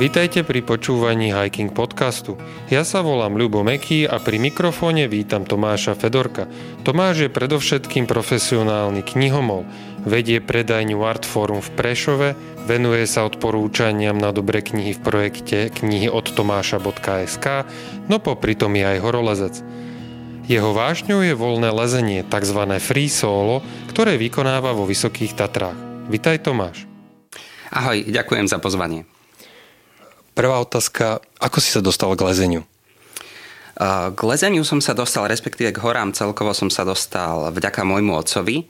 Vítajte pri počúvaní Hiking podcastu. Ja sa volám Ľubo Meký a pri mikrofóne vítam Tomáša Fedorka. Tomáš je predovšetkým profesionálny knihomol. Vedie predajňu Artforum v Prešove, venuje sa odporúčaniam na dobré knihy v projekte knihy od tomáša.sk, no popri tom je aj horolezec. Jeho vášňou je voľné lezenie, tzv. free solo, ktoré vykonáva vo Vysokých Tatrách. Vitaj Tomáš. Ahoj, ďakujem za pozvanie. Prvá otázka, ako si sa dostal k lezeniu? K lezeniu som sa dostal, respektíve k horám celkovo som sa dostal vďaka môjmu otcovi,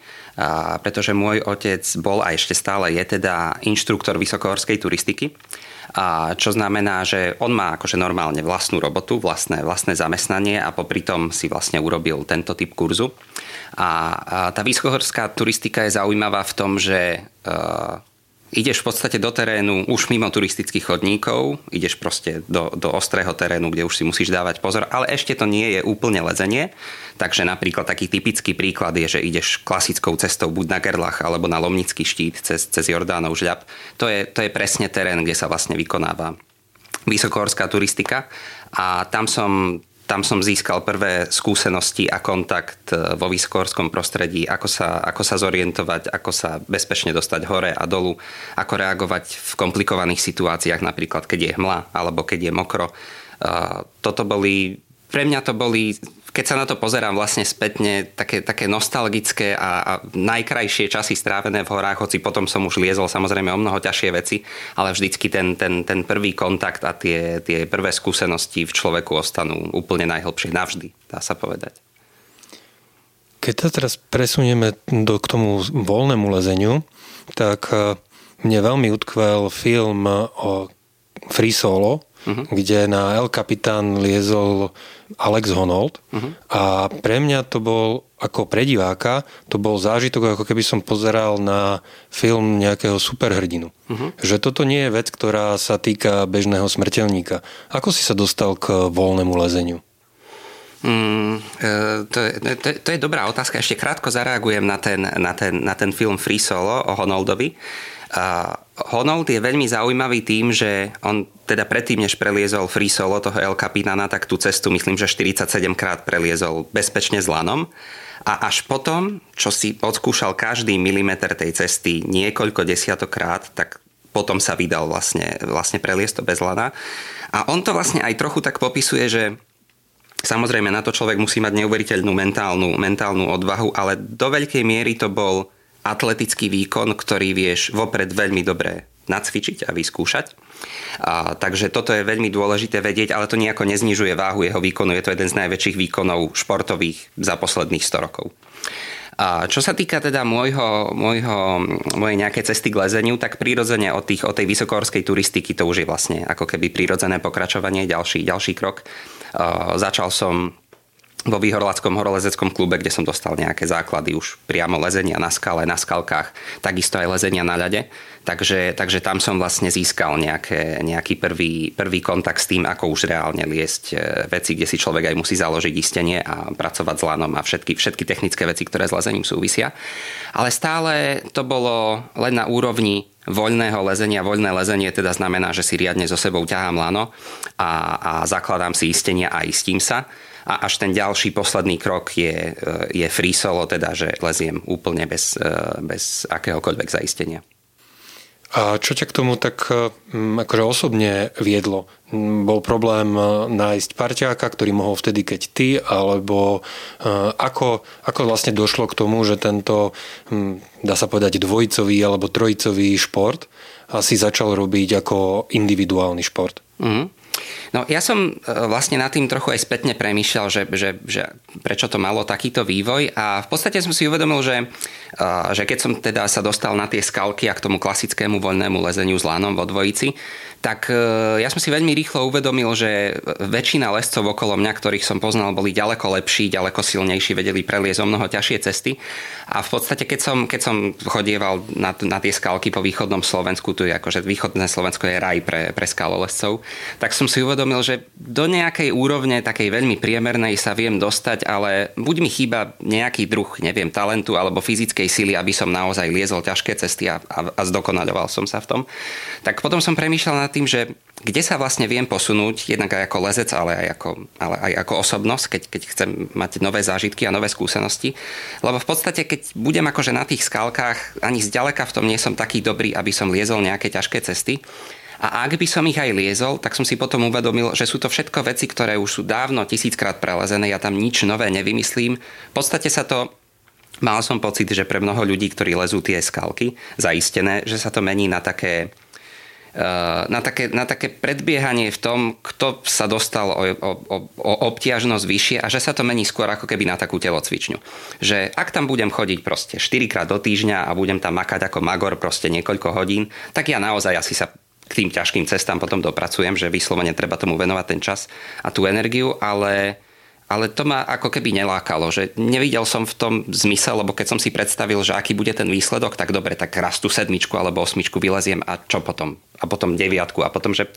pretože môj otec bol a ešte stále je teda inštruktor vysokohorskej turistiky. A čo znamená, že on má akože normálne vlastnú robotu, vlastné, vlastné zamestnanie a popri tom si vlastne urobil tento typ kurzu. A, tá vysokohorská turistika je zaujímavá v tom, že ideš v podstate do terénu už mimo turistických chodníkov, ideš proste do, do ostrého terénu, kde už si musíš dávať pozor, ale ešte to nie je úplne lezenie, takže napríklad taký typický príklad je, že ideš klasickou cestou buď na Gerlach alebo na Lomnický štít cez, cez Jordánov žľab. To je, to je presne terén, kde sa vlastne vykonáva vysokohorská turistika a tam som tam som získal prvé skúsenosti a kontakt e, vo vysokohorskom prostredí, ako sa, ako sa zorientovať, ako sa bezpečne dostať hore a dolu, ako reagovať v komplikovaných situáciách, napríklad keď je hmla alebo keď je mokro. E, toto boli, pre mňa to boli keď sa na to pozerám vlastne spätne, také, také nostalgické a, a najkrajšie časy strávené v horách, hoci potom som už liezol samozrejme o mnoho ťažšie veci, ale vždycky ten, ten, ten prvý kontakt a tie, tie prvé skúsenosti v človeku ostanú úplne najhlbšie navždy, dá sa povedať. Keď sa teraz presunieme do, k tomu voľnému lezeniu, tak eh, mne veľmi utkvel film o Free Solo, uh-huh. kde na El Capitán liezol Alex Honnold uh-huh. a pre mňa to bol ako pre diváka, to bol zážitok, ako keby som pozeral na film nejakého superhrdinu. Uh-huh. Že toto nie je vec, ktorá sa týka bežného smrteľníka. Ako si sa dostal k voľnému lezeniu? Mm, e, to, je, to, to je dobrá otázka. Ešte krátko zareagujem na ten, na ten, na ten film Free Solo o Honoldovi. A Honold je veľmi zaujímavý tým, že on teda predtým, než preliezol free solo toho El Capitana, tak tú cestu myslím, že 47 krát preliezol bezpečne s lanom. A až potom, čo si odskúšal každý milimeter tej cesty niekoľko desiatokrát, tak potom sa vydal vlastne, vlastne preliesť to bez lana. A on to vlastne aj trochu tak popisuje, že samozrejme na to človek musí mať neuveriteľnú mentálnu, mentálnu odvahu, ale do veľkej miery to bol atletický výkon, ktorý vieš vopred veľmi dobre nacvičiť a vyskúšať. A, takže toto je veľmi dôležité vedieť, ale to nejako neznižuje váhu jeho výkonu. Je to jeden z najväčších výkonov športových za posledných 100 rokov. A čo sa týka teda môjho, môjho, mojej nejaké cesty k lezeniu, tak prirodzene od, tých, od tej vysokohorskej turistiky to už je vlastne ako keby prirodzené pokračovanie, ďalší, ďalší krok. A, začal som vo Výhorlackom horolezeckom klube, kde som dostal nejaké základy už priamo lezenia na skale, na skalkách, takisto aj lezenia na ľade. Takže, takže tam som vlastne získal nejaké, nejaký prvý, prvý kontakt s tým, ako už reálne liesť e, veci, kde si človek aj musí založiť istenie a pracovať s lanom a všetky, všetky technické veci, ktoré s lezením súvisia. Ale stále to bolo len na úrovni voľného lezenia. Voľné lezenie teda znamená, že si riadne so sebou ťahám lano a, a zakladám si istenia a istím sa a až ten ďalší posledný krok je, je free solo, teda že leziem úplne bez, bez akéhokoľvek zaistenia. A čo ťa k tomu tak mm, akože osobne viedlo? Bol problém e, nájsť parťáka, ktorý mohol vtedy, keď ty, alebo e, ako, ako vlastne došlo k tomu, že tento, dá sa povedať, dvojicový alebo trojicový šport si začal robiť ako individuálny šport? Mm-hmm. No ja som e, vlastne nad tým trochu aj spätne premýšľal, že, že, že prečo to malo takýto vývoj. A v podstate som si uvedomil, že, e, že keď som teda sa dostal na tie skalky a k tomu klasickému voľnému lezeniu s lánom vo dvojici, tak e, ja som si veľmi rýchlo uvedomil, že väčšina lescov okolo mňa, ktorých som poznal, boli ďaleko lepší, ďaleko silnejší, vedeli preliezť o mnoho ťažšie cesty. A v podstate, keď som, keď som chodieval na, na tie skalky po východnom Slovensku, tu je akože východné Slovensko je raj pre, pre skalolescov, tak som si uvedomil, že do nejakej úrovne, takej veľmi priemernej sa viem dostať, ale buď mi chýba nejaký druh, neviem, talentu alebo fyzickej sily, aby som naozaj liezol ťažké cesty a, a, a zdokonaľoval som sa v tom. Tak potom som premýšľal nad tým, že kde sa vlastne viem posunúť, jednak aj ako lezec, ale aj ako, ale aj ako osobnosť, keď, keď chcem mať nové zážitky a nové skúsenosti. Lebo v podstate, keď budem akože na tých skalkách, ani zďaleka v tom nie som taký dobrý, aby som liezol nejaké ťažké cesty. A ak by som ich aj liezol, tak som si potom uvedomil, že sú to všetko veci, ktoré už sú dávno tisíckrát prelezené, ja tam nič nové nevymyslím. V podstate sa to Mal som pocit, že pre mnoho ľudí, ktorí lezú tie skalky zaistené, že sa to mení na také na také, na také predbiehanie v tom, kto sa dostal o, o, o obtiažnosť vyššie a že sa to mení skôr ako keby na takú telocvičňu. Že ak tam budem chodiť proste 4 krát do týždňa a budem tam makať ako magor proste niekoľko hodín, tak ja naozaj asi sa k tým ťažkým cestám potom dopracujem, že vyslovene treba tomu venovať ten čas a tú energiu, ale ale to ma ako keby nelákalo, že nevidel som v tom zmysel, lebo keď som si predstavil, že aký bude ten výsledok, tak dobre, tak raz tú sedmičku alebo osmičku vyleziem a čo potom? A potom deviatku a potom, že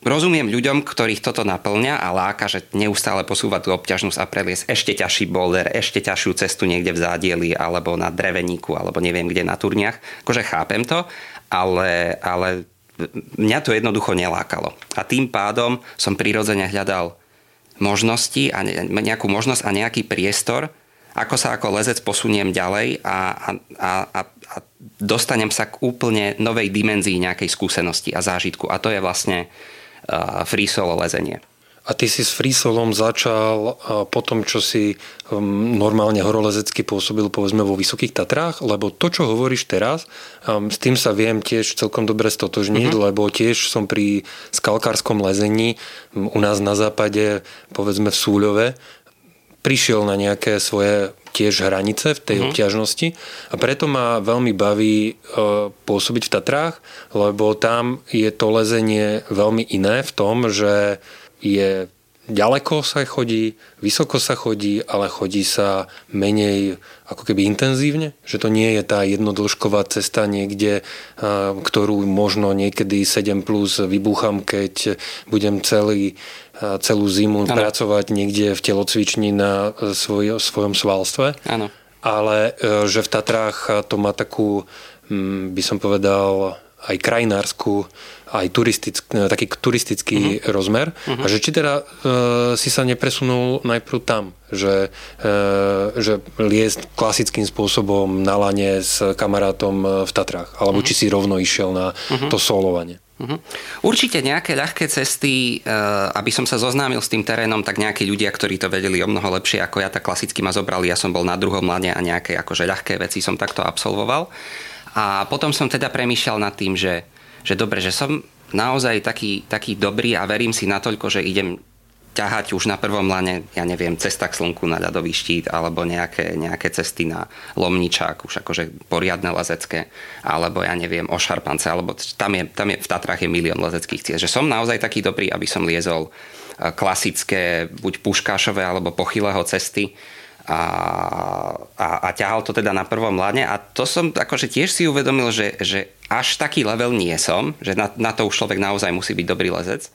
rozumiem ľuďom, ktorých toto naplňa a láka, že neustále posúva tú obťažnosť a preliesť ešte ťažší boulder, ešte ťažšiu cestu niekde v zádieli alebo na dreveníku alebo neviem kde na turniach. Akože chápem to, ale, ale mňa to jednoducho nelákalo. A tým pádom som prirodzene hľadal možnosti a nejakú možnosť a nejaký priestor, ako sa ako lezec posuniem ďalej a, a, a, a dostanem sa k úplne novej dimenzii nejakej skúsenosti a zážitku. A to je vlastne uh, free solo lezenie. A ty si s freesolom začal po tom, čo si um, normálne horolezecky pôsobil povedzme vo Vysokých Tatrách, lebo to, čo hovoríš teraz, um, s tým sa viem tiež celkom dobre stotožniť, mm-hmm. lebo tiež som pri skalkárskom lezení um, u nás na západe, povedzme v Súľove, prišiel na nejaké svoje tiež hranice v tej mm-hmm. obťažnosti a preto ma veľmi baví uh, pôsobiť v Tatrách, lebo tam je to lezenie veľmi iné v tom, že je ďaleko sa chodí, vysoko sa chodí, ale chodí sa menej ako keby intenzívne, že to nie je tá jednodĺžková cesta niekde, ktorú možno niekedy 7 plus vybúcham, keď budem celý, celú zimu ano. pracovať niekde v telocvični na svoj, svojom svalstve. Ano. Ale e, že v Tatrách to má takú, by som povedal, aj krajinárskú aj turistick, e, taký turistický uh-huh. rozmer. Uh-huh. A že či teda e, si sa nepresunul najprv tam, že, e, že liest klasickým spôsobom na lane s kamarátom v Tatrách, alebo uh-huh. či si rovno išiel na uh-huh. to solovanie. Uh-huh. Určite nejaké ľahké cesty, e, aby som sa zoznámil s tým terénom, tak nejakí ľudia, ktorí to vedeli o mnoho lepšie ako ja, tak klasicky ma zobrali. Ja som bol na druhom lane a nejaké akože ľahké veci som takto absolvoval. A potom som teda premýšľal nad tým, že že dobre, že som naozaj taký, taký dobrý a verím si natoľko, že idem ťahať už na prvom lane, ja neviem, cesta k slnku na ľadový štít alebo nejaké, nejaké cesty na lomničák, už akože poriadne lezecké, alebo ja neviem, o šarpance, alebo tam je, tam je v Tatrách je milión lezeckých ciest. Že som naozaj taký dobrý, aby som liezol e, klasické, buď puškášové alebo pochylého cesty, a, a, a ťahal to teda na prvom lane a to som akože tiež si uvedomil, že, že až taký level nie som, že na, na to už človek naozaj musí byť dobrý lezec.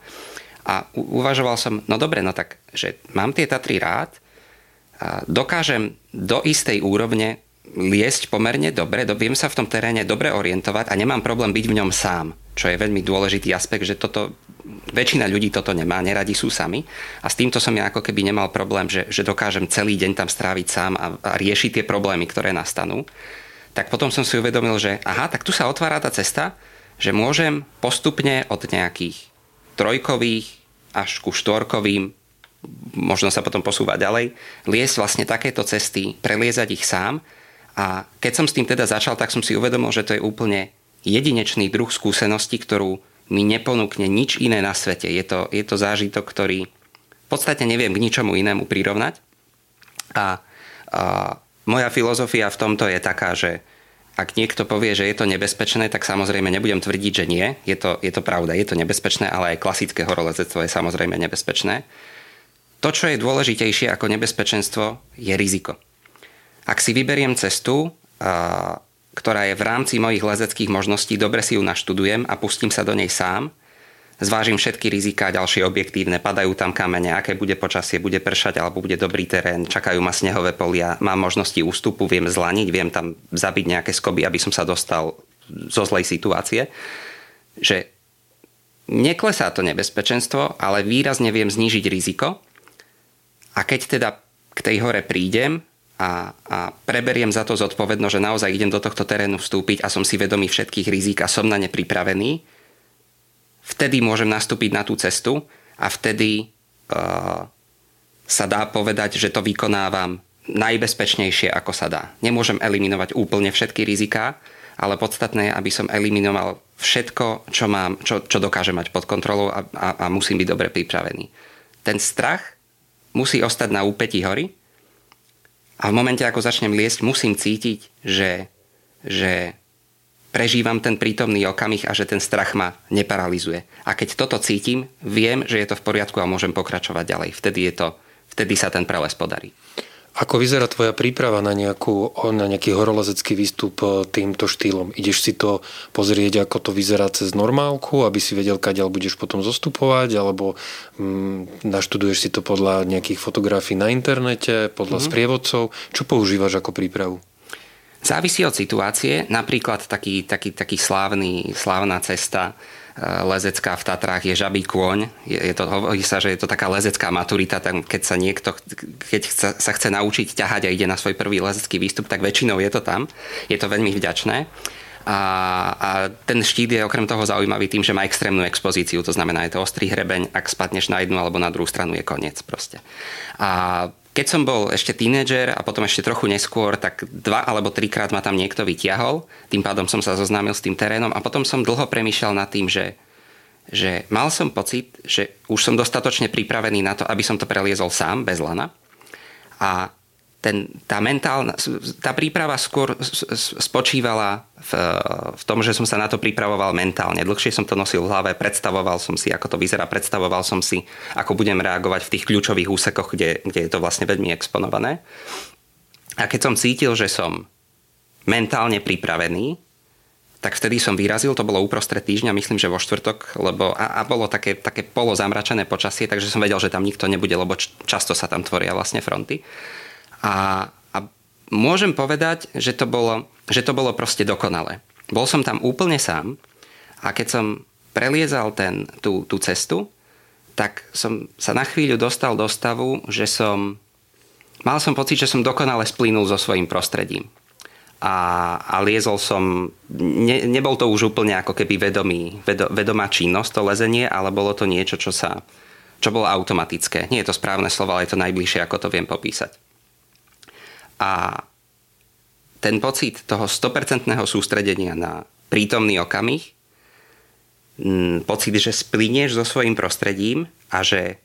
A uvažoval som, no dobre, no tak, že mám tie Tatry rád, a dokážem do istej úrovne liesť pomerne dobre, do, viem sa v tom teréne dobre orientovať a nemám problém byť v ňom sám, čo je veľmi dôležitý aspekt, že toto väčšina ľudí toto nemá, neradi sú sami a s týmto som ja ako keby nemal problém, že, že dokážem celý deň tam stráviť sám a, a riešiť tie problémy, ktoré nastanú. Tak potom som si uvedomil, že aha, tak tu sa otvára tá cesta, že môžem postupne od nejakých trojkových až ku štvorkovým, možno sa potom posúvať ďalej, liesť vlastne takéto cesty, preliezať ich sám a keď som s tým teda začal, tak som si uvedomil, že to je úplne jedinečný druh skúsenosti, ktorú mi neponúkne nič iné na svete. Je to, je to zážitok, ktorý v podstate neviem k ničomu inému prirovnať. A, a moja filozofia v tomto je taká, že ak niekto povie, že je to nebezpečné, tak samozrejme nebudem tvrdiť, že nie. Je to, je to pravda, je to nebezpečné, ale aj klasické horolezectvo je samozrejme nebezpečné. To, čo je dôležitejšie ako nebezpečenstvo, je riziko. Ak si vyberiem cestu, ktorá je v rámci mojich lezeckých možností, dobre si ju naštudujem a pustím sa do nej sám, zvážim všetky rizika, ďalšie objektívne, padajú tam kamene, aké bude počasie, bude pršať alebo bude dobrý terén, čakajú ma snehové polia, mám možnosti ústupu, viem zlaniť, viem tam zabiť nejaké skoby, aby som sa dostal zo zlej situácie. Že neklesá to nebezpečenstvo, ale výrazne viem znížiť riziko. A keď teda k tej hore prídem a, a preberiem za to zodpovednosť, že naozaj idem do tohto terénu vstúpiť a som si vedomý všetkých rizik a som na ne pripravený, vtedy môžem nastúpiť na tú cestu a vtedy uh, sa dá povedať, že to vykonávam najbezpečnejšie, ako sa dá. Nemôžem eliminovať úplne všetky riziká, ale podstatné je, aby som eliminoval všetko, čo, mám, čo, čo dokážem mať pod kontrolou a, a, a musím byť dobre pripravený. Ten strach musí ostať na úpetí hory a v momente, ako začnem liesť, musím cítiť, že, že prežívam ten prítomný okamih a že ten strach ma neparalizuje. A keď toto cítim, viem, že je to v poriadku a môžem pokračovať ďalej. Vtedy, je to, vtedy sa ten preles podarí. Ako vyzerá tvoja príprava na, nejakú, na nejaký horolezecký výstup e, týmto štýlom? Ideš si to pozrieť, ako to vyzerá cez normálku, aby si vedel, kadeľ budeš potom zostupovať, alebo mm, naštuduješ si to podľa nejakých fotografií na internete, podľa mm-hmm. sprievodcov? Čo používaš ako prípravu? Závisí od situácie. Napríklad taký, taký, taký slávny, slávna cesta lezecká v Tatrách je žabý kôň. Je, je to, hovorí sa, že je to taká lezecká maturita, tam keď sa niekto, keď chce, sa chce naučiť ťahať a ide na svoj prvý lezecký výstup, tak väčšinou je to tam. Je to veľmi vďačné. A, a ten štít je okrem toho zaujímavý tým, že má extrémnu expozíciu, to znamená, je to ostrý hrebeň, ak spadneš na jednu alebo na druhú stranu je koniec proste. A keď som bol ešte tínedžer a potom ešte trochu neskôr, tak dva alebo trikrát ma tam niekto vyťahol. Tým pádom som sa zoznámil s tým terénom a potom som dlho premýšľal nad tým, že, že mal som pocit, že už som dostatočne pripravený na to, aby som to preliezol sám, bez lana. A ten, tá, mentálna, tá príprava skôr spočívala v, v tom, že som sa na to pripravoval mentálne. Dlhšie som to nosil v hlave, predstavoval som si, ako to vyzerá, predstavoval som si, ako budem reagovať v tých kľúčových úsekoch, kde, kde je to vlastne veľmi exponované. A keď som cítil, že som mentálne pripravený, tak vtedy som vyrazil, to bolo uprostred týždňa, myslím, že vo štvrtok, lebo a, a bolo také, také polo zamračené počasie, takže som vedel, že tam nikto nebude, lebo často sa tam tvoria vlastne fronty. A, a môžem povedať, že to, bolo, že to bolo proste dokonalé. Bol som tam úplne sám a keď som preliezal ten, tú, tú cestu, tak som sa na chvíľu dostal do stavu, že som... Mal som pocit, že som dokonale splínul so svojím prostredím. A, a liezol som... Ne, nebol to už úplne ako keby vedomý, vedo, vedomá činnosť, to lezenie, ale bolo to niečo, čo sa čo bolo automatické. Nie je to správne slovo, ale je to najbližšie, ako to viem popísať. A ten pocit toho 100% sústredenia na prítomný okamih, pocit, že splínieš so svojím prostredím a že,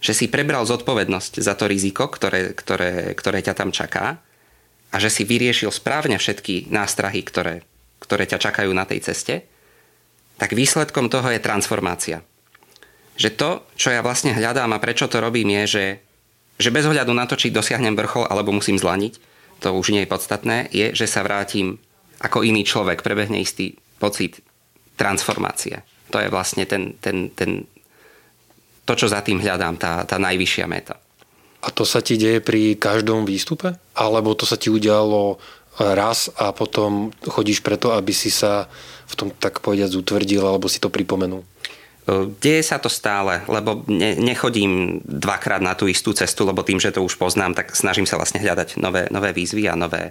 že si prebral zodpovednosť za to riziko, ktoré, ktoré, ktoré ťa tam čaká a že si vyriešil správne všetky nástrahy, ktoré, ktoré ťa čakajú na tej ceste, tak výsledkom toho je transformácia. Že to, čo ja vlastne hľadám a prečo to robím, je, že že bez ohľadu na to, či dosiahnem vrchol alebo musím zlaniť, to už nie je podstatné, je, že sa vrátim ako iný človek, prebehne istý pocit transformácie. To je vlastne ten, ten, ten, to, čo za tým hľadám, tá, tá najvyššia meta. A to sa ti deje pri každom výstupe? Alebo to sa ti udialo raz a potom chodíš preto, aby si sa v tom tak povediať utvrdil alebo si to pripomenul? Deje sa to stále, lebo ne, nechodím dvakrát na tú istú cestu, lebo tým, že to už poznám, tak snažím sa vlastne hľadať nové, nové výzvy a nové,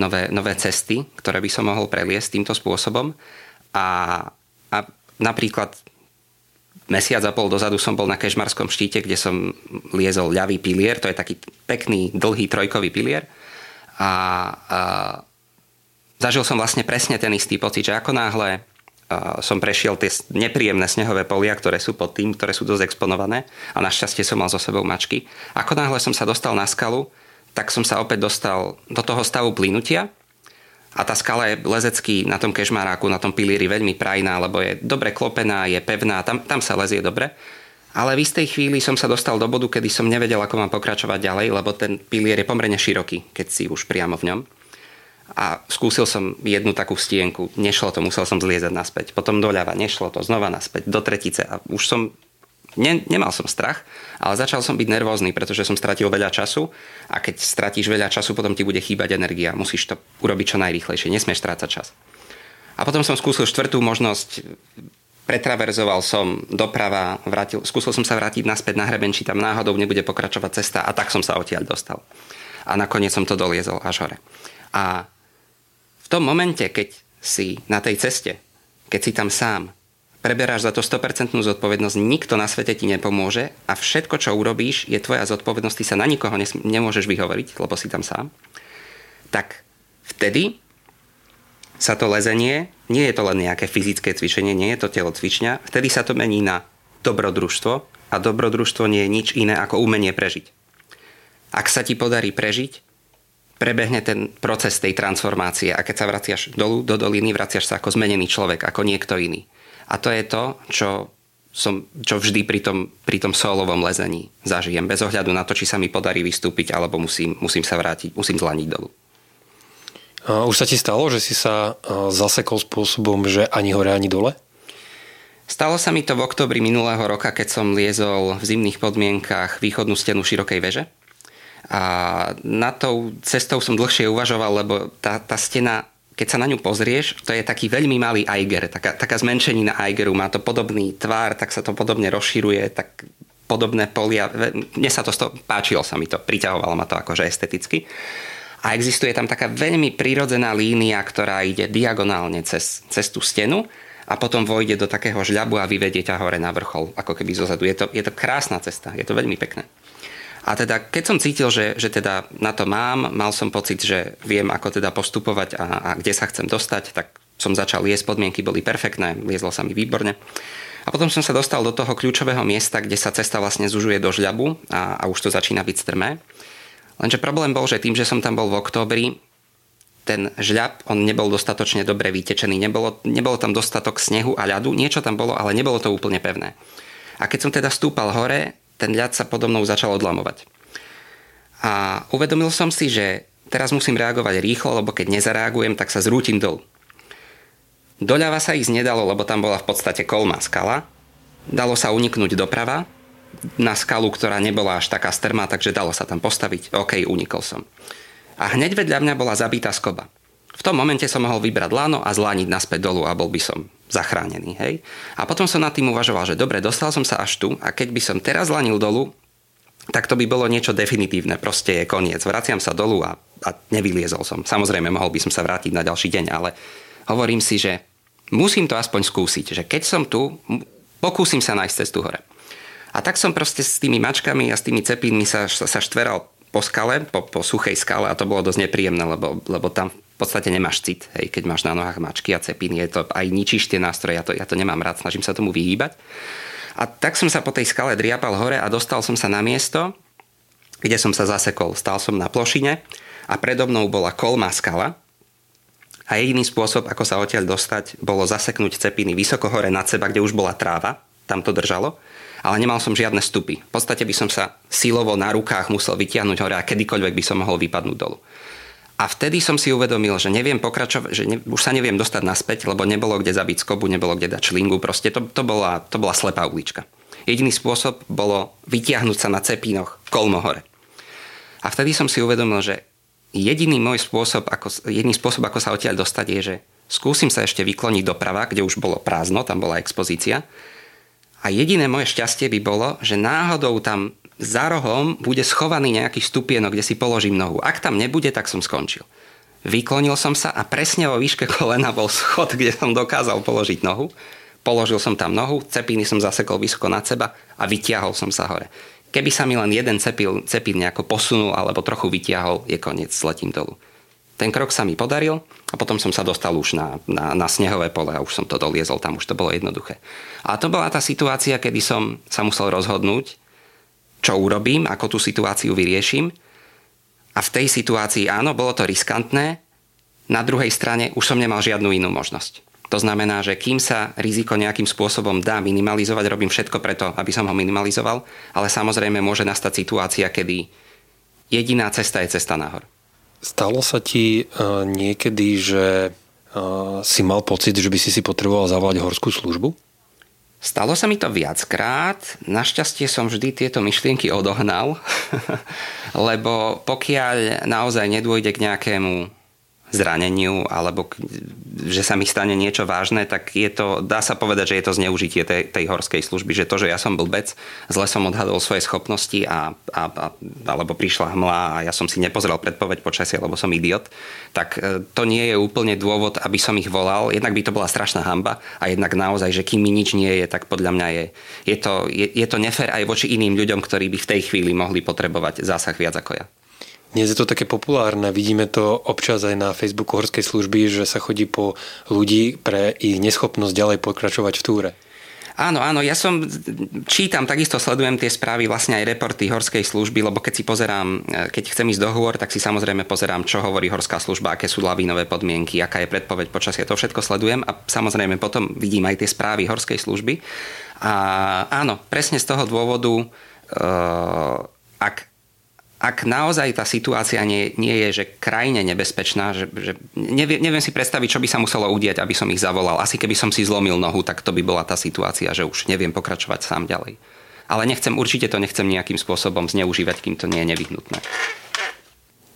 nové, nové cesty, ktoré by som mohol preliesť týmto spôsobom. A, a napríklad mesiac a pol dozadu som bol na Kežmarskom štíte, kde som liezol ľavý pilier, to je taký pekný, dlhý trojkový pilier. A, a zažil som vlastne presne ten istý pocit, že ako náhle som prešiel tie nepríjemné snehové polia, ktoré sú pod tým, ktoré sú dosť exponované a našťastie som mal so sebou mačky. Ako náhle som sa dostal na skalu, tak som sa opäť dostal do toho stavu plynutia a tá skala je lezecký na tom kežmaráku, na tom pilíri veľmi prajná, lebo je dobre klopená, je pevná, tam, tam sa lezie dobre. Ale v istej chvíli som sa dostal do bodu, kedy som nevedel, ako mám pokračovať ďalej, lebo ten pilier je pomerne široký, keď si už priamo v ňom. A skúsil som jednu takú stienku, nešlo to, musel som zliezať naspäť. Potom doľava, nešlo to, znova naspäť, do tretice a už som, ne, nemal som strach, ale začal som byť nervózny, pretože som stratil veľa času a keď stratíš veľa času, potom ti bude chýbať energia. Musíš to urobiť čo najrýchlejšie, nesmieš strácať čas. A potom som skúsil štvrtú možnosť, pretraverzoval som doprava, vrátil, skúsil som sa vrátiť naspäť na hreben, či tam náhodou nebude pokračovať cesta a tak som sa odtiaľ dostal. A nakoniec som to doliezol až hore. A v tom momente, keď si na tej ceste, keď si tam sám, preberáš za to 100% zodpovednosť, nikto na svete ti nepomôže a všetko, čo urobíš, je tvoja zodpovednosť, ty sa na nikoho nemôžeš vyhovoriť, lebo si tam sám, tak vtedy sa to lezenie, nie je to len nejaké fyzické cvičenie, nie je to telo cvičňa, vtedy sa to mení na dobrodružstvo a dobrodružstvo nie je nič iné ako umenie prežiť. Ak sa ti podarí prežiť, prebehne ten proces tej transformácie a keď sa vraciaš dolu do doliny, vraciaš sa ako zmenený človek, ako niekto iný. A to je to, čo, som, čo vždy pri tom, pri tom solovom lezení zažijem, bez ohľadu na to, či sa mi podarí vystúpiť, alebo musím, musím sa vrátiť, musím zlaniť dolu. Už sa ti stalo, že si sa zasekol spôsobom, že ani hore, ani dole? Stalo sa mi to v oktobri minulého roka, keď som liezol v zimných podmienkach východnú stenu širokej veže a na tou cestou som dlhšie uvažoval, lebo tá, tá stena, keď sa na ňu pozrieš, to je taký veľmi malý Eiger, taká, taká zmenšenina Eigeru, má to podobný tvár, tak sa to podobne rozširuje, tak podobné polia. Mne sa to sto, páčilo sa mi to, priťahovalo ma to akože esteticky. A existuje tam taká veľmi prirodzená línia, ktorá ide diagonálne cez, cez tú stenu a potom vojde do takého žľabu a vyvedie ťa hore na vrchol, ako keby zozadu. Je to, je to krásna cesta, je to veľmi pekné. A teda keď som cítil, že, že teda na to mám, mal som pocit, že viem, ako teda postupovať a, a kde sa chcem dostať, tak som začal jesť, podmienky boli perfektné, liezlo sa mi výborne. A potom som sa dostal do toho kľúčového miesta, kde sa cesta vlastne zužuje do žľabu a, a už to začína byť strmé. Lenže problém bol, že tým, že som tam bol v októbri, ten žľab, on nebol dostatočne dobre vytečený, nebolo, nebolo tam dostatok snehu a ľadu, niečo tam bolo, ale nebolo to úplne pevné. A keď som teda stúpal hore, ten ľad sa podo mnou začal odlamovať. A uvedomil som si, že teraz musím reagovať rýchlo, lebo keď nezareagujem, tak sa zrútim dolu. Doľava sa ísť nedalo, lebo tam bola v podstate kolmá skala. Dalo sa uniknúť doprava na skalu, ktorá nebola až taká strmá, takže dalo sa tam postaviť. OK, unikol som. A hneď vedľa mňa bola zabitá skoba. V tom momente som mohol vybrať lano a zlániť naspäť dolu a bol by som zachránený. Hej? A potom som nad tým uvažoval, že dobre, dostal som sa až tu a keď by som teraz lanil dolu, tak to by bolo niečo definitívne, proste je koniec. Vraciam sa dolu a, a nevyliezol som. Samozrejme, mohol by som sa vrátiť na ďalší deň, ale hovorím si, že musím to aspoň skúsiť, že keď som tu, pokúsim sa nájsť cestu hore. A tak som proste s tými mačkami a s tými cepínmi sa, sa štveral po skale, po, po suchej skale a to bolo dosť nepríjemné, lebo, lebo tam v podstate nemáš cit, hej, keď máš na nohách mačky a cepiny, je to, aj ničíš tie nástroje, ja to, ja to nemám rád, snažím sa tomu vyhýbať. A tak som sa po tej skale driapal hore a dostal som sa na miesto, kde som sa zasekol. Stal som na plošine a predo mnou bola kolmá skala a jediný spôsob, ako sa odtiaľ dostať, bolo zaseknúť cepiny vysoko hore nad seba, kde už bola tráva, tam to držalo, ale nemal som žiadne stupy. V podstate by som sa silovo na rukách musel vytiahnuť hore a kedykoľvek by som mohol vypadnúť dolu. A vtedy som si uvedomil, že neviem pokračovať, že ne, už sa neviem dostať naspäť, lebo nebolo kde zabiť skobu, nebolo kde dať šlingu, proste to, to, bola, to bola slepá ulička. Jediný spôsob bolo vytiahnuť sa na cepínoch kolmo hore. A vtedy som si uvedomil, že jediný môj spôsob, ako, jediný spôsob, ako sa odtiaľ dostať, je, že skúsim sa ešte vykloniť doprava, kde už bolo prázdno, tam bola expozícia. A jediné moje šťastie by bolo, že náhodou tam za rohom bude schovaný nejaký stupienok, kde si položím nohu. Ak tam nebude, tak som skončil. Vyklonil som sa a presne vo výške kolena bol schod, kde som dokázal položiť nohu. Položil som tam nohu, cepiny som zasekol vysoko nad seba a vytiahol som sa hore. Keby sa mi len jeden cepil, cepín nejako posunul alebo trochu vytiahol, je koniec, letím dolu. Ten krok sa mi podaril a potom som sa dostal už na, na, na snehové pole a už som to doliezol, tam už to bolo jednoduché. A to bola tá situácia, kedy som sa musel rozhodnúť, čo urobím, ako tú situáciu vyrieším. A v tej situácii áno, bolo to riskantné, na druhej strane už som nemal žiadnu inú možnosť. To znamená, že kým sa riziko nejakým spôsobom dá minimalizovať, robím všetko preto, aby som ho minimalizoval, ale samozrejme môže nastať situácia, kedy jediná cesta je cesta nahor. Stalo sa ti uh, niekedy, že uh, si mal pocit, že by si si potreboval zavolať horskú službu? Stalo sa mi to viackrát. Našťastie som vždy tieto myšlienky odohnal, lebo pokiaľ naozaj nedôjde k nejakému zraneniu alebo že sa mi stane niečo vážne, tak je to, dá sa povedať, že je to zneužitie tej, tej horskej služby, že to, že ja som blbec, zle som odhadol svoje schopnosti a, a, a, alebo prišla hmla a ja som si nepozrel predpoveď počasia, lebo som idiot, tak e, to nie je úplne dôvod, aby som ich volal. Jednak by to bola strašná hamba a jednak naozaj, že kým mi nič nie je, tak podľa mňa je, je, to, je, je to nefér aj voči iným ľuďom, ktorí by v tej chvíli mohli potrebovať zásah viac ako ja. Dnes je to také populárne, vidíme to občas aj na Facebooku Horskej služby, že sa chodí po ľudí pre ich neschopnosť ďalej pokračovať v túre. Áno, áno, ja som čítam, takisto sledujem tie správy, vlastne aj reporty horskej služby, lebo keď si pozerám, e, keď chcem ísť do hôr, tak si samozrejme pozerám, čo hovorí horská služba, aké sú lavínové podmienky, aká je predpoveď počasia, to všetko sledujem a samozrejme potom vidím aj tie správy horskej služby. A áno, presne z toho dôvodu, uh, ak ak naozaj tá situácia nie, nie je že krajine nebezpečná, že, že neviem, neviem si predstaviť, čo by sa muselo udieť, aby som ich zavolal. Asi keby som si zlomil nohu, tak to by bola tá situácia, že už neviem pokračovať sám ďalej. Ale nechcem, určite to nechcem nejakým spôsobom zneužívať, kým to nie je nevyhnutné.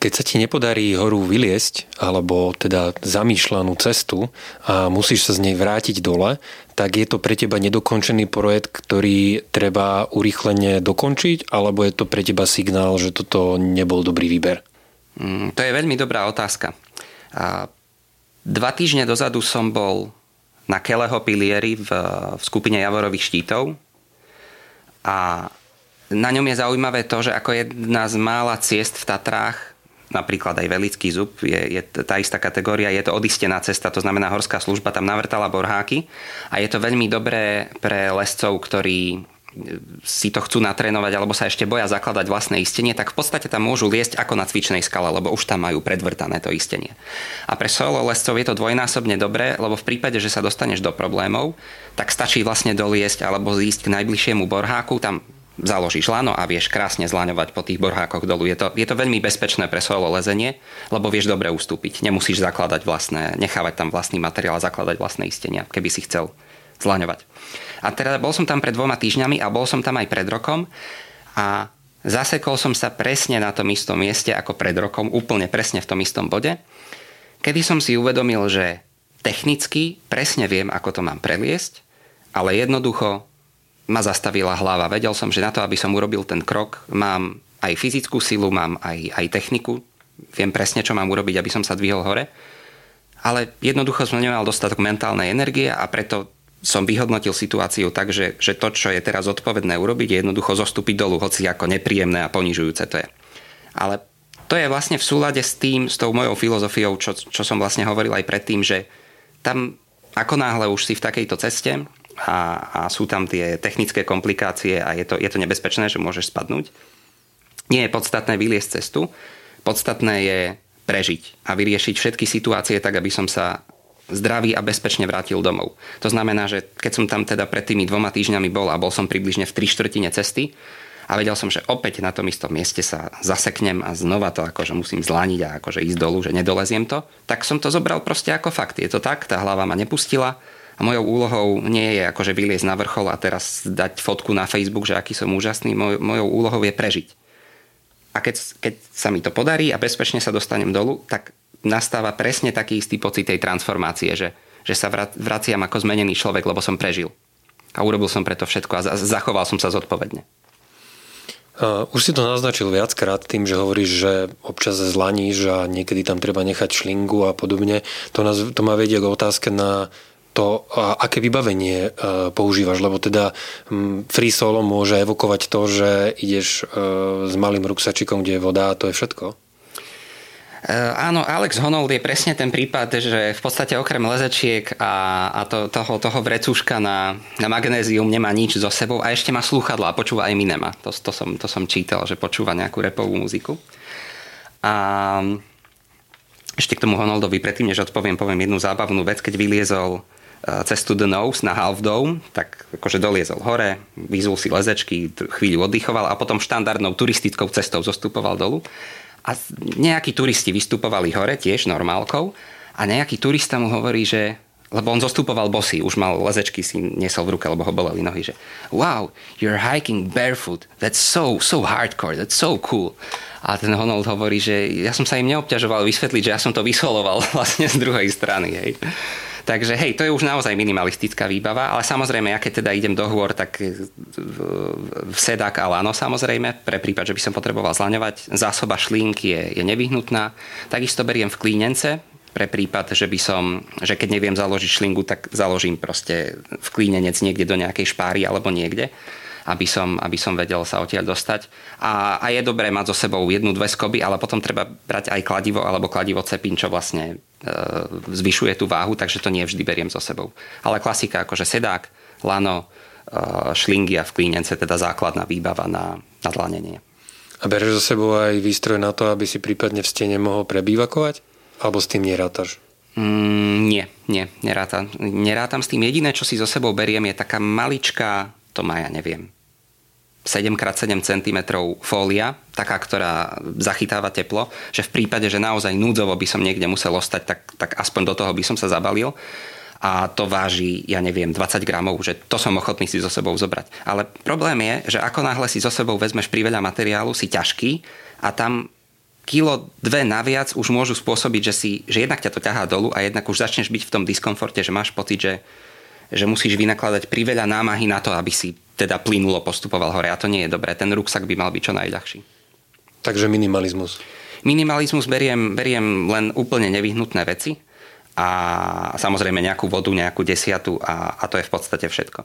Keď sa ti nepodarí horu vyliesť, alebo teda zamýšľanú cestu a musíš sa z nej vrátiť dole, tak je to pre teba nedokončený projekt, ktorý treba urýchlene dokončiť, alebo je to pre teba signál, že toto nebol dobrý výber? Mm, to je veľmi dobrá otázka. A dva týždne dozadu som bol na Keleho pilieri v, v skupine Javorových štítov a na ňom je zaujímavé to, že ako jedna z mála ciest v Tatrách napríklad aj Velický zub, je, je tá istá kategória, je to odistená cesta, to znamená horská služba tam navrtala borháky a je to veľmi dobré pre lescov, ktorí si to chcú natrénovať alebo sa ešte boja zakladať vlastné istenie, tak v podstate tam môžu liesť ako na cvičnej skale, lebo už tam majú predvrtané to istenie. A pre solo lescov je to dvojnásobne dobré, lebo v prípade, že sa dostaneš do problémov, tak stačí vlastne doliesť alebo zísť k najbližšiemu borháku, tam založíš lano a vieš krásne zlaňovať po tých borhákoch dolu. Je to, je to veľmi bezpečné pre solo lezenie, lebo vieš dobre ustúpiť. Nemusíš zakladať vlastné, nechávať tam vlastný materiál a zakladať vlastné istenia, keby si chcel zlaňovať. A teda bol som tam pred dvoma týždňami a bol som tam aj pred rokom a zasekol som sa presne na tom istom mieste ako pred rokom, úplne presne v tom istom bode, kedy som si uvedomil, že technicky presne viem, ako to mám preliesť, ale jednoducho ma zastavila hlava. Vedel som, že na to, aby som urobil ten krok, mám aj fyzickú silu, mám aj, aj techniku, viem presne, čo mám urobiť, aby som sa dvihol hore. Ale jednoducho som nemal dostatok mentálnej energie a preto som vyhodnotil situáciu tak, že, že to, čo je teraz odpovedné urobiť, je jednoducho zostúpiť dolu, hoci ako nepríjemné a ponižujúce to je. Ale to je vlastne v súlade s tým, s tou mojou filozofiou, čo, čo som vlastne hovoril aj predtým, že tam ako náhle už si v takejto ceste, a, a sú tam tie technické komplikácie a je to, je to nebezpečné, že môžeš spadnúť. Nie je podstatné vyliesť cestu, podstatné je prežiť a vyriešiť všetky situácie tak, aby som sa zdravý a bezpečne vrátil domov. To znamená, že keď som tam teda pred tými dvoma týždňami bol a bol som približne v tri štvrtine cesty a vedel som, že opäť na tom istom mieste sa zaseknem a znova to akože musím zlaniť a akože ísť dolu, že nedoleziem to, tak som to zobral proste ako fakt. Je to tak, tá hlava ma nepustila, a mojou úlohou nie je akože vyliezť na vrchol a teraz dať fotku na Facebook, že aký som úžasný. Moj, mojou úlohou je prežiť. A keď, keď sa mi to podarí a bezpečne sa dostanem dolu, tak nastáva presne taký istý pocit tej transformácie, že, že sa vraciam ako zmenený človek, lebo som prežil. A urobil som preto všetko a zachoval som sa zodpovedne. Už si to naznačil viackrát tým, že hovoríš, že občas zlaníš a niekedy tam treba nechať šlingu a podobne. To, nás, to ma vedie k otázke na to, aké vybavenie e, používaš, lebo teda free solo môže evokovať to, že ideš e, s malým ruksačikom, kde je voda a to je všetko? Uh, áno, Alex Honnold je presne ten prípad, že v podstate okrem lezečiek a, a to, toho, toho vrecúška na, na magnézium nemá nič so sebou a ešte má slúchadla a počúva aj Minema. To, to, som, to som čítal, že počúva nejakú repovú muziku. A ešte k tomu Honoldovi, predtým než odpoviem, poviem jednu zábavnú vec. Keď vyliezol cestu Nose na Half Dome, tak akože doliezol hore, vyzul si lezečky, chvíľu oddychoval a potom štandardnou turistickou cestou zostupoval dolu. A nejakí turisti vystupovali hore tiež normálkou a nejaký turista mu hovorí, že lebo on zostupoval bosy, už mal lezečky si niesol v ruke, lebo ho boleli nohy, že wow, you're hiking barefoot, that's so, so hardcore, that's so cool. A ten Honold hovorí, že ja som sa im neobťažoval vysvetliť, že ja som to vysoloval vlastne z druhej strany. Hej. Takže hej, to je už naozaj minimalistická výbava, ale samozrejme, ja keď teda idem do hôr, tak v sedák a lano samozrejme, pre prípad, že by som potreboval zlaňovať. Zásoba šlink je, je nevyhnutná. Takisto beriem v klínence, pre prípad, že by som, že keď neviem založiť šlingu, tak založím proste v klínenec niekde do nejakej špáry alebo niekde, aby som, aby som vedel sa odtiaľ dostať. A, a je dobré mať so sebou jednu, dve skoby, ale potom treba brať aj kladivo alebo kladivo cepín, čo vlastne e, zvyšuje tú váhu, takže to nie vždy beriem so sebou. Ale klasika akože sedák, lano, e, šlingy a v klínence, teda základná výbava na, na dlanenie. A bereš so sebou aj výstroj na to, aby si prípadne v stene mohol prebývakovať? Alebo s tým nerátaš? Mm, nie, nie, nerátam. Nerátam s tým. Jediné, čo si so sebou beriem, je taká maličká, to má ja neviem, 7x7 cm fólia, taká, ktorá zachytáva teplo, že v prípade, že naozaj núdzovo by som niekde musel ostať, tak, tak aspoň do toho by som sa zabalil a to váži, ja neviem, 20 gramov, že to som ochotný si so sebou zobrať. Ale problém je, že ako náhle si so sebou vezmeš priveľa materiálu, si ťažký a tam kilo, dve naviac už môžu spôsobiť, že, si, že jednak ťa to ťahá dolu a jednak už začneš byť v tom diskomforte, že máš pocit, že, že musíš vynakladať priveľa námahy na to, aby si teda plynulo postupoval hore. A to nie je dobré. Ten ruksak by mal byť čo najľahší. Takže minimalizmus. Minimalizmus beriem, beriem len úplne nevyhnutné veci a samozrejme nejakú vodu, nejakú desiatu a, a to je v podstate všetko.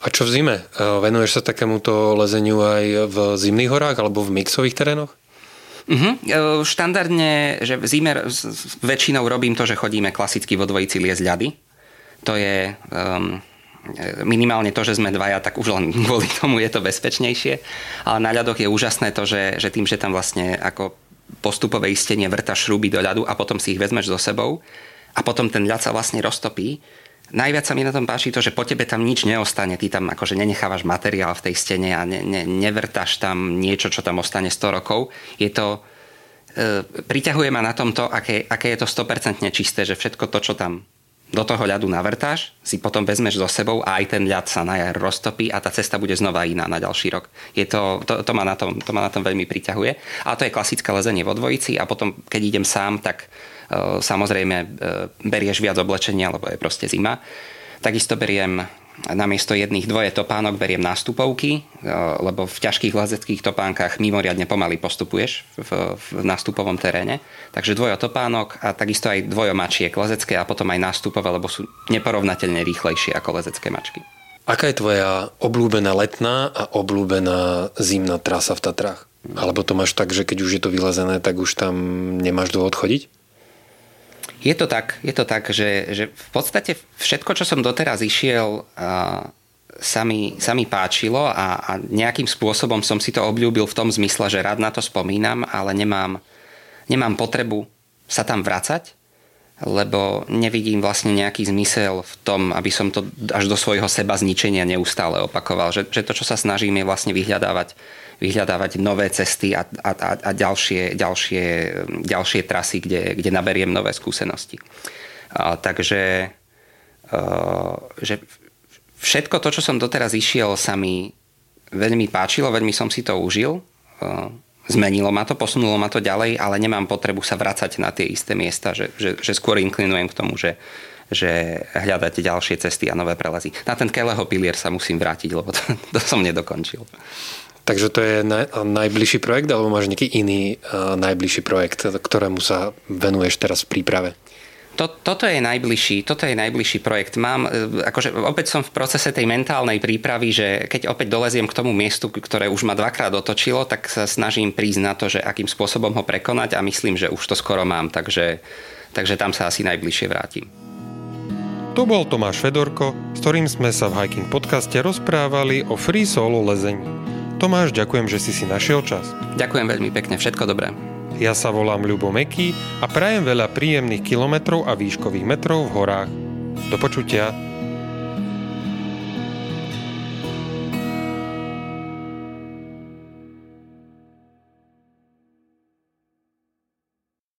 A čo v zime? Venuješ sa takémuto lezeniu aj v zimných horách alebo v mixových terénoch? Uh-huh. Štandardne, že v zime väčšinou robím to, že chodíme klasicky vo dvojici liesť ľady. To je um, minimálne to, že sme dvaja, tak už len kvôli tomu je to bezpečnejšie. Ale na ľadoch je úžasné to, že, že tým, že tam vlastne ako postupové istenie vrtaš šruby do ľadu a potom si ich vezmeš so sebou a potom ten ľad sa vlastne roztopí, Najviac sa mi na tom páči to, že po tebe tam nič neostane. Ty tam akože nenechávaš materiál v tej stene a ne, ne, nevrtaš tam niečo, čo tam ostane 100 rokov. Je to... E, priťahuje ma na tomto, aké, aké je to 100% čisté, že všetko to, čo tam do toho ľadu navrtáš, si potom vezmeš so sebou a aj ten ľad sa na jar roztopí a tá cesta bude znova iná na ďalší rok. Je to, to, to, ma na tom, to ma na tom veľmi priťahuje. A to je klasické lezenie vo dvojici a potom, keď idem sám, tak Eh, samozrejme eh, berieš viac oblečenia, lebo je proste zima. Takisto beriem namiesto jedných dvoje topánok beriem nástupovky, eh, lebo v ťažkých lezeckých topánkach mimoriadne pomaly postupuješ v, v nástupovom teréne. Takže dvojo topánok a takisto aj dvojo mačiek lezecké a potom aj nástupové, lebo sú neporovnateľne rýchlejšie ako lezecké mačky. Aká je tvoja obľúbená letná a obľúbená zimná trasa v Tatrách? Alebo to máš tak, že keď už je to vylezené, tak už tam nemáš dôvod chodiť? Je to tak, je to tak, že, že v podstate všetko, čo som doteraz išiel, sa mi, sa mi páčilo a, a nejakým spôsobom som si to obľúbil v tom zmysle, že rád na to spomínam, ale nemám, nemám potrebu sa tam vracať, lebo nevidím vlastne nejaký zmysel v tom, aby som to až do svojho seba zničenia neustále opakoval. Že, že to, čo sa snažím, je vlastne vyhľadávať vyhľadávať nové cesty a, a, a ďalšie, ďalšie, ďalšie trasy, kde, kde naberiem nové skúsenosti. A, takže že všetko to, čo som doteraz išiel, sa mi veľmi páčilo, veľmi som si to užil. Zmenilo ma to, posunulo ma to ďalej, ale nemám potrebu sa vracať na tie isté miesta, že, že, že skôr inklinujem k tomu, že, že hľadať ďalšie cesty a nové prelezy. Na ten Keleho pilier sa musím vrátiť, lebo to, to som nedokončil. Takže to je naj, najbližší projekt, alebo máš nejaký iný uh, najbližší projekt, ktorému sa venuješ teraz v príprave? To, toto, je najbližší, toto je najbližší projekt. Mám, e, akože opäť som v procese tej mentálnej prípravy, že keď opäť doleziem k tomu miestu, ktoré už ma dvakrát otočilo, tak sa snažím prísť na to, že akým spôsobom ho prekonať a myslím, že už to skoro mám, takže, takže tam sa asi najbližšie vrátim. To bol Tomáš Fedorko, s ktorým sme sa v Hiking podcaste rozprávali o free solo lezení. Tomáš, ďakujem, že si si našiel čas. Ďakujem veľmi pekne, všetko dobré. Ja sa volám Ľubo Meky a prajem veľa príjemných kilometrov a výškových metrov v horách. Do počutia.